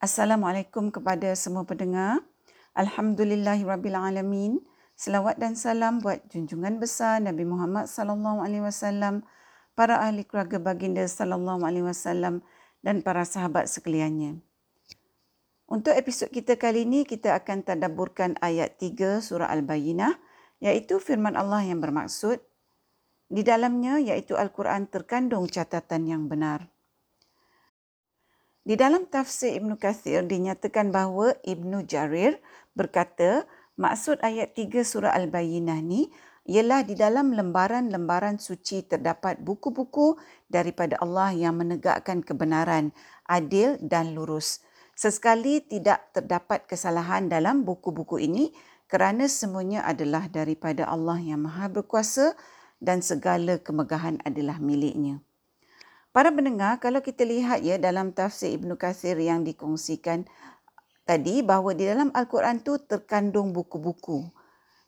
Assalamualaikum kepada semua pendengar. Alhamdulillahirabbilalamin. Selawat dan salam buat junjungan besar Nabi Muhammad sallallahu alaihi wasallam, para ahli keluarga baginda sallallahu alaihi wasallam dan para sahabat sekaliannya. Untuk episod kita kali ini kita akan tadabburkan ayat 3 surah Al-Bayyinah iaitu firman Allah yang bermaksud di dalamnya iaitu Al-Quran terkandung catatan yang benar. Di dalam tafsir Ibn Kathir dinyatakan bahawa Ibn Jarir berkata maksud ayat 3 surah Al-Bayyinah ni ialah di dalam lembaran-lembaran suci terdapat buku-buku daripada Allah yang menegakkan kebenaran, adil dan lurus. Sesekali tidak terdapat kesalahan dalam buku-buku ini kerana semuanya adalah daripada Allah yang maha berkuasa dan segala kemegahan adalah miliknya. Para pendengar, kalau kita lihat ya dalam tafsir Ibnu Katsir yang dikongsikan tadi bahawa di dalam Al-Quran tu terkandung buku-buku.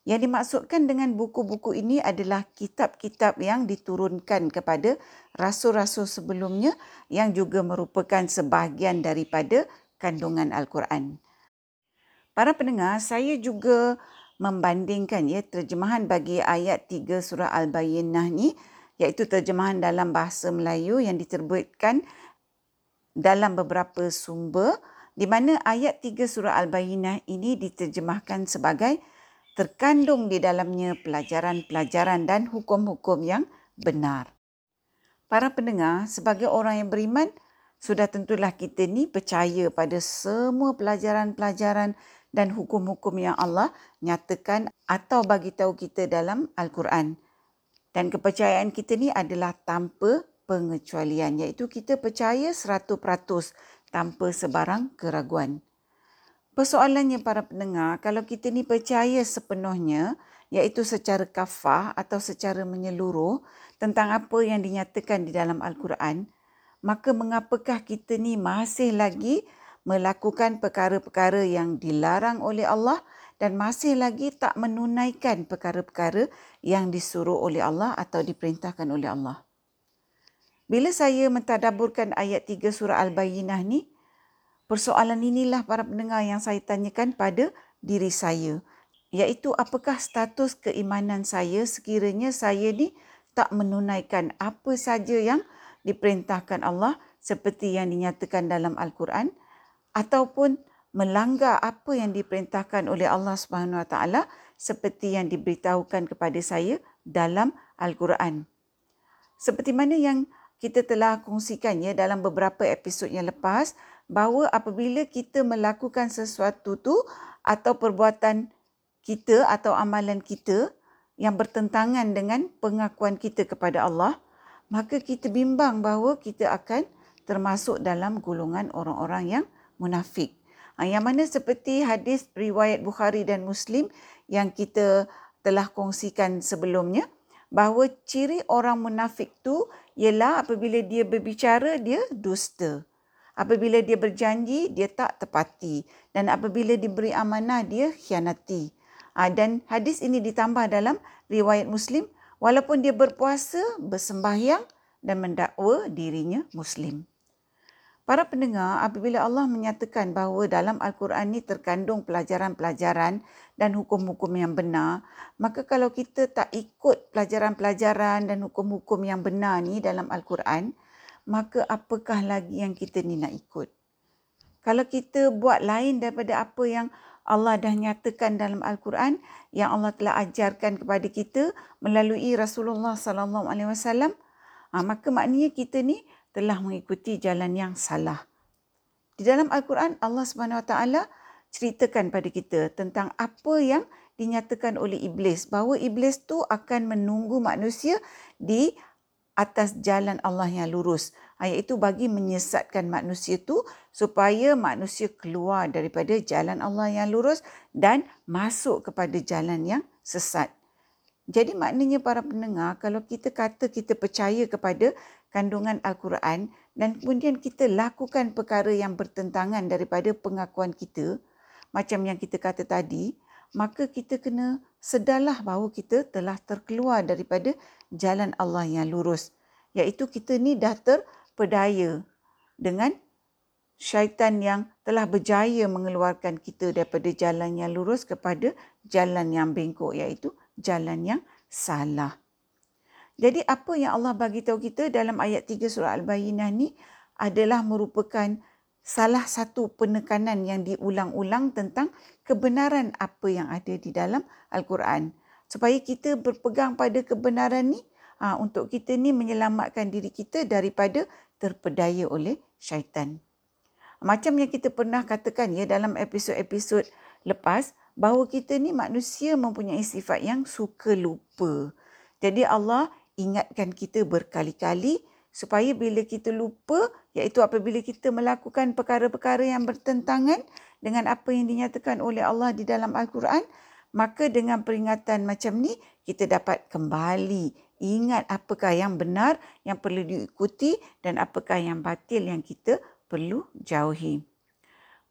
Yang dimaksudkan dengan buku-buku ini adalah kitab-kitab yang diturunkan kepada rasul-rasul sebelumnya yang juga merupakan sebahagian daripada kandungan Al-Quran. Para pendengar, saya juga membandingkan ya terjemahan bagi ayat 3 surah Al-Bayyinah ni iaitu terjemahan dalam bahasa Melayu yang diterbitkan dalam beberapa sumber di mana ayat 3 surah Al-Bayyinah ini diterjemahkan sebagai terkandung di dalamnya pelajaran-pelajaran dan hukum-hukum yang benar. Para pendengar, sebagai orang yang beriman, sudah tentulah kita ni percaya pada semua pelajaran-pelajaran dan hukum-hukum yang Allah nyatakan atau bagi tahu kita dalam Al-Quran. Dan kepercayaan kita ni adalah tanpa pengecualian iaitu kita percaya 100% tanpa sebarang keraguan. Persoalannya para pendengar, kalau kita ni percaya sepenuhnya iaitu secara kafah atau secara menyeluruh tentang apa yang dinyatakan di dalam Al-Quran, maka mengapakah kita ni masih lagi melakukan perkara-perkara yang dilarang oleh Allah dan masih lagi tak menunaikan perkara-perkara yang disuruh oleh Allah atau diperintahkan oleh Allah. Bila saya mentadaburkan ayat 3 surah Al-Bayyinah ni, persoalan inilah para pendengar yang saya tanyakan pada diri saya, iaitu apakah status keimanan saya sekiranya saya ni tak menunaikan apa saja yang diperintahkan Allah seperti yang dinyatakan dalam Al-Quran ataupun melanggar apa yang diperintahkan oleh Allah Subhanahu Wa Taala seperti yang diberitahukan kepada saya dalam Al-Quran. Seperti mana yang kita telah kongsikan ya dalam beberapa episod yang lepas bahawa apabila kita melakukan sesuatu tu atau perbuatan kita atau amalan kita yang bertentangan dengan pengakuan kita kepada Allah, maka kita bimbang bahawa kita akan termasuk dalam golongan orang-orang yang munafik. Ha, yang mana seperti hadis riwayat Bukhari dan Muslim yang kita telah kongsikan sebelumnya bahawa ciri orang munafik tu ialah apabila dia berbicara dia dusta. Apabila dia berjanji dia tak tepati dan apabila diberi amanah dia khianati. Ha, dan hadis ini ditambah dalam riwayat Muslim walaupun dia berpuasa, bersembahyang dan mendakwa dirinya Muslim. Para pendengar, apabila Allah menyatakan bahawa dalam Al-Quran ini terkandung pelajaran-pelajaran dan hukum-hukum yang benar, maka kalau kita tak ikut pelajaran-pelajaran dan hukum-hukum yang benar ni dalam Al-Quran, maka apakah lagi yang kita ni nak ikut? Kalau kita buat lain daripada apa yang Allah dah nyatakan dalam Al-Quran yang Allah telah ajarkan kepada kita melalui Rasulullah sallallahu alaihi wasallam, ah, maka maknanya kita ni telah mengikuti jalan yang salah. Di dalam Al-Quran Allah Taala ceritakan pada kita tentang apa yang dinyatakan oleh iblis bahawa iblis tu akan menunggu manusia di atas jalan Allah yang lurus ha, iaitu bagi menyesatkan manusia tu supaya manusia keluar daripada jalan Allah yang lurus dan masuk kepada jalan yang sesat. Jadi maknanya para pendengar kalau kita kata kita percaya kepada kandungan Al-Quran dan kemudian kita lakukan perkara yang bertentangan daripada pengakuan kita macam yang kita kata tadi maka kita kena sedarlah bahawa kita telah terkeluar daripada jalan Allah yang lurus iaitu kita ni dah terpedaya dengan syaitan yang telah berjaya mengeluarkan kita daripada jalan yang lurus kepada jalan yang bengkok iaitu jalan yang salah. Jadi apa yang Allah bagi tahu kita dalam ayat 3 surah Al-Bayyinah ni adalah merupakan salah satu penekanan yang diulang-ulang tentang kebenaran apa yang ada di dalam Al-Quran. Supaya kita berpegang pada kebenaran ni ha, untuk kita ni menyelamatkan diri kita daripada terpedaya oleh syaitan. Macam yang kita pernah katakan ya dalam episod-episod lepas bahawa kita ni manusia mempunyai sifat yang suka lupa. Jadi Allah ingatkan kita berkali-kali supaya bila kita lupa iaitu apabila kita melakukan perkara-perkara yang bertentangan dengan apa yang dinyatakan oleh Allah di dalam Al-Quran maka dengan peringatan macam ni kita dapat kembali ingat apakah yang benar yang perlu diikuti dan apakah yang batil yang kita perlu jauhi.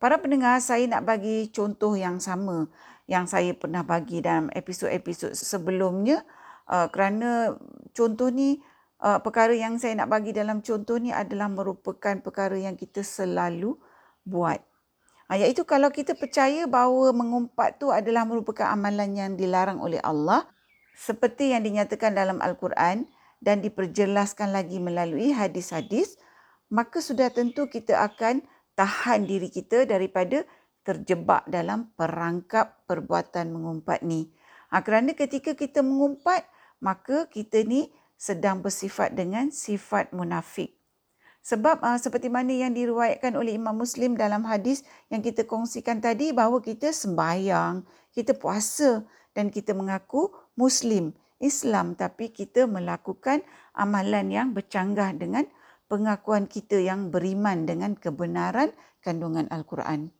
Para pendengar, saya nak bagi contoh yang sama yang saya pernah bagi dalam episod-episod sebelumnya uh, kerana contoh ni uh, perkara yang saya nak bagi dalam contoh ni adalah merupakan perkara yang kita selalu buat. Uh, iaitu kalau kita percaya bahawa mengumpat tu adalah merupakan amalan yang dilarang oleh Allah seperti yang dinyatakan dalam Al-Quran dan diperjelaskan lagi melalui hadis-hadis, maka sudah tentu kita akan tahan diri kita daripada terjebak dalam perangkap perbuatan mengumpat ni. Ha, kerana ketika kita mengumpat, maka kita ni sedang bersifat dengan sifat munafik. Sebab uh, seperti mana yang diriwayatkan oleh Imam Muslim dalam hadis yang kita kongsikan tadi bahawa kita sembahyang, kita puasa dan kita mengaku Muslim, Islam tapi kita melakukan amalan yang bercanggah dengan pengakuan kita yang beriman dengan kebenaran kandungan Al-Quran.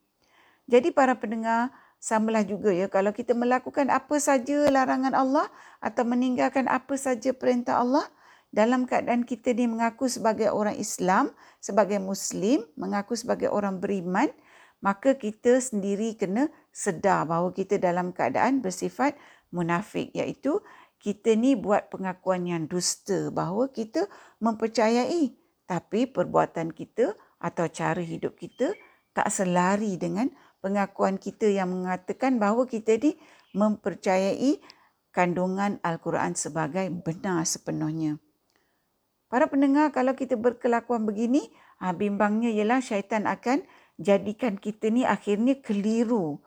Jadi para pendengar, samalah juga ya. Kalau kita melakukan apa saja larangan Allah atau meninggalkan apa saja perintah Allah dalam keadaan kita ni mengaku sebagai orang Islam, sebagai Muslim, mengaku sebagai orang beriman, maka kita sendiri kena sedar bahawa kita dalam keadaan bersifat munafik. Iaitu kita ni buat pengakuan yang dusta bahawa kita mempercayai tapi perbuatan kita atau cara hidup kita tak selari dengan pengakuan kita yang mengatakan bahawa kita ni mempercayai kandungan Al-Quran sebagai benar sepenuhnya. Para pendengar, kalau kita berkelakuan begini, ha, bimbangnya ialah syaitan akan jadikan kita ni akhirnya keliru.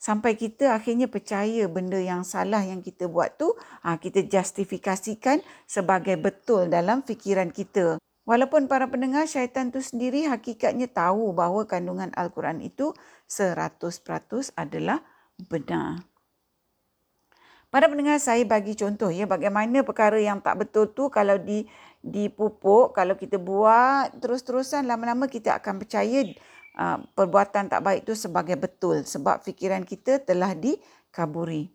Sampai kita akhirnya percaya benda yang salah yang kita buat tu, ha, kita justifikasikan sebagai betul dalam fikiran kita. Walaupun para pendengar syaitan itu sendiri hakikatnya tahu bahawa kandungan Al-Quran itu 100% adalah benar. Para pendengar saya bagi contoh ya bagaimana perkara yang tak betul tu kalau di dipupuk kalau kita buat terus-terusan lama-lama kita akan percaya uh, perbuatan tak baik itu sebagai betul sebab fikiran kita telah dikaburi.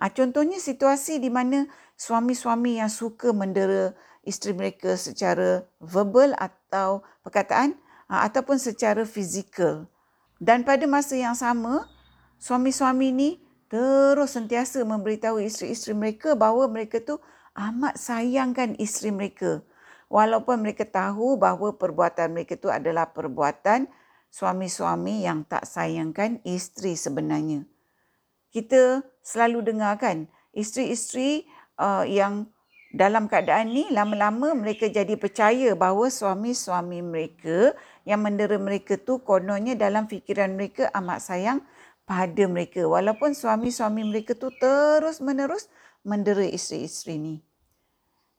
Uh, contohnya situasi di mana suami-suami yang suka mendera isteri mereka secara verbal atau perkataan ha, ataupun secara fizikal. Dan pada masa yang sama, suami-suami ni terus sentiasa memberitahu isteri-isteri mereka bahawa mereka tu amat sayangkan isteri mereka. Walaupun mereka tahu bahawa perbuatan mereka tu adalah perbuatan suami-suami yang tak sayangkan isteri sebenarnya. Kita selalu dengarkan isteri-isteri uh, yang dalam keadaan ni lama-lama mereka jadi percaya bahawa suami-suami mereka yang mendera mereka tu kononnya dalam fikiran mereka amat sayang pada mereka walaupun suami-suami mereka tu terus-menerus mendera isteri-isteri ni.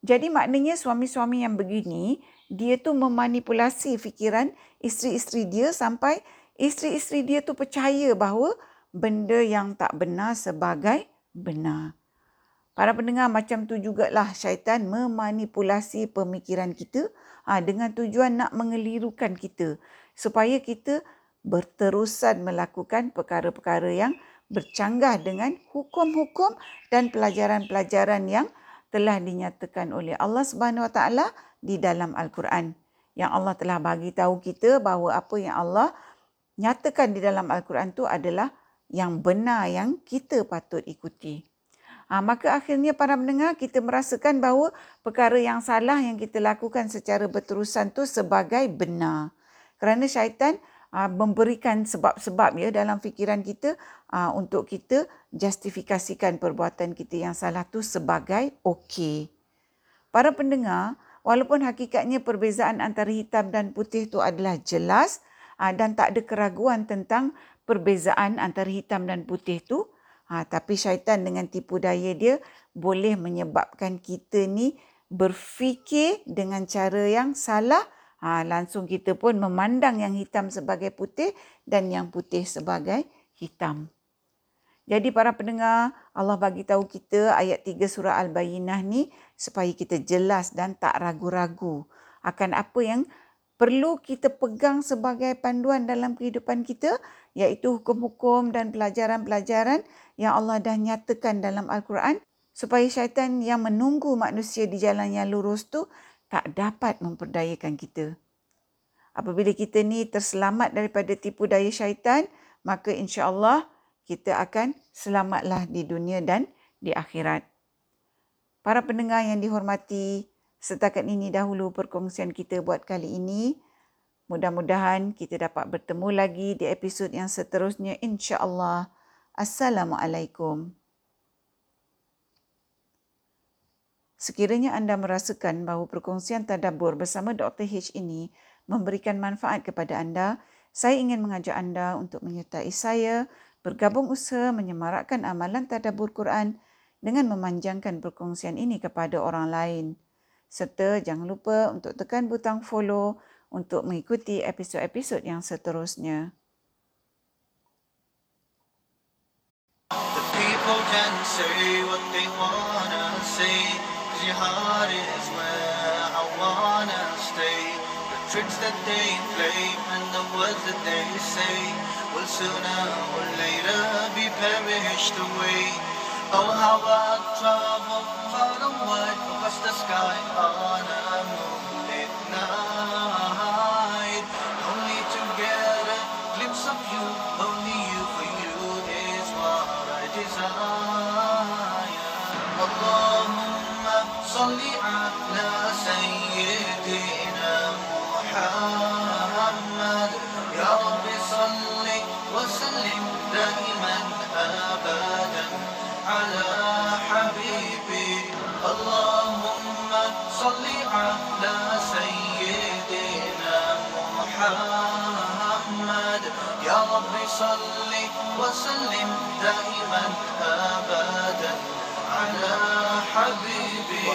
Jadi maknanya suami-suami yang begini dia tu memanipulasi fikiran isteri-isteri dia sampai isteri-isteri dia tu percaya bahawa benda yang tak benar sebagai benar. Para pendengar macam tu jugalah syaitan memanipulasi pemikiran kita ha, dengan tujuan nak mengelirukan kita supaya kita berterusan melakukan perkara-perkara yang bercanggah dengan hukum-hukum dan pelajaran-pelajaran yang telah dinyatakan oleh Allah Subhanahu Wa Taala di dalam Al-Quran. Yang Allah telah bagi tahu kita bahawa apa yang Allah nyatakan di dalam Al-Quran itu adalah yang benar yang kita patut ikuti. Ha, maka akhirnya para mendengar kita merasakan bahawa perkara yang salah yang kita lakukan secara berterusan tu sebagai benar. Kerana syaitan uh, memberikan sebab-sebab ya dalam fikiran kita uh, untuk kita justifikasikan perbuatan kita yang salah tu sebagai okey. Para pendengar, walaupun hakikatnya perbezaan antara hitam dan putih itu adalah jelas uh, dan tak ada keraguan tentang perbezaan antara hitam dan putih tu, Ha, tapi syaitan dengan tipu daya dia boleh menyebabkan kita ni berfikir dengan cara yang salah. Ha, langsung kita pun memandang yang hitam sebagai putih dan yang putih sebagai hitam. Jadi para pendengar, Allah bagi tahu kita ayat 3 surah Al-Bayyinah ni supaya kita jelas dan tak ragu-ragu akan apa yang perlu kita pegang sebagai panduan dalam kehidupan kita iaitu hukum-hukum dan pelajaran-pelajaran yang Allah dah nyatakan dalam Al-Quran supaya syaitan yang menunggu manusia di jalan yang lurus tu tak dapat memperdayakan kita. Apabila kita ni terselamat daripada tipu daya syaitan, maka insya-Allah kita akan selamatlah di dunia dan di akhirat. Para pendengar yang dihormati, Setakat ini dahulu perkongsian kita buat kali ini. Mudah-mudahan kita dapat bertemu lagi di episod yang seterusnya insya-Allah. Assalamualaikum. Sekiranya anda merasakan bahawa perkongsian tadabbur bersama Dr. H ini memberikan manfaat kepada anda, saya ingin mengajak anda untuk menyertai saya bergabung usaha menyemarakkan amalan tadabbur Quran dengan memanjangkan perkongsian ini kepada orang lain serta jangan lupa untuk tekan butang follow untuk mengikuti episod-episod yang seterusnya. The people can say what they wanna say Jihad is where I wanna stay The tricks that they play and the words that they say Will sooner or later be perished away Oh, how I travel far wide across the sky on a moonlit night. Only to get a glimpse of you, only you for you is what I desire. Allahumma salli ala sayyidina Muhammad. Ya Rabbi salli wa sallim daiman abadan. على حبيبي اللهم صل على سيدنا محمد. يا رب صل وسلم دائما ابدا على حبيبي.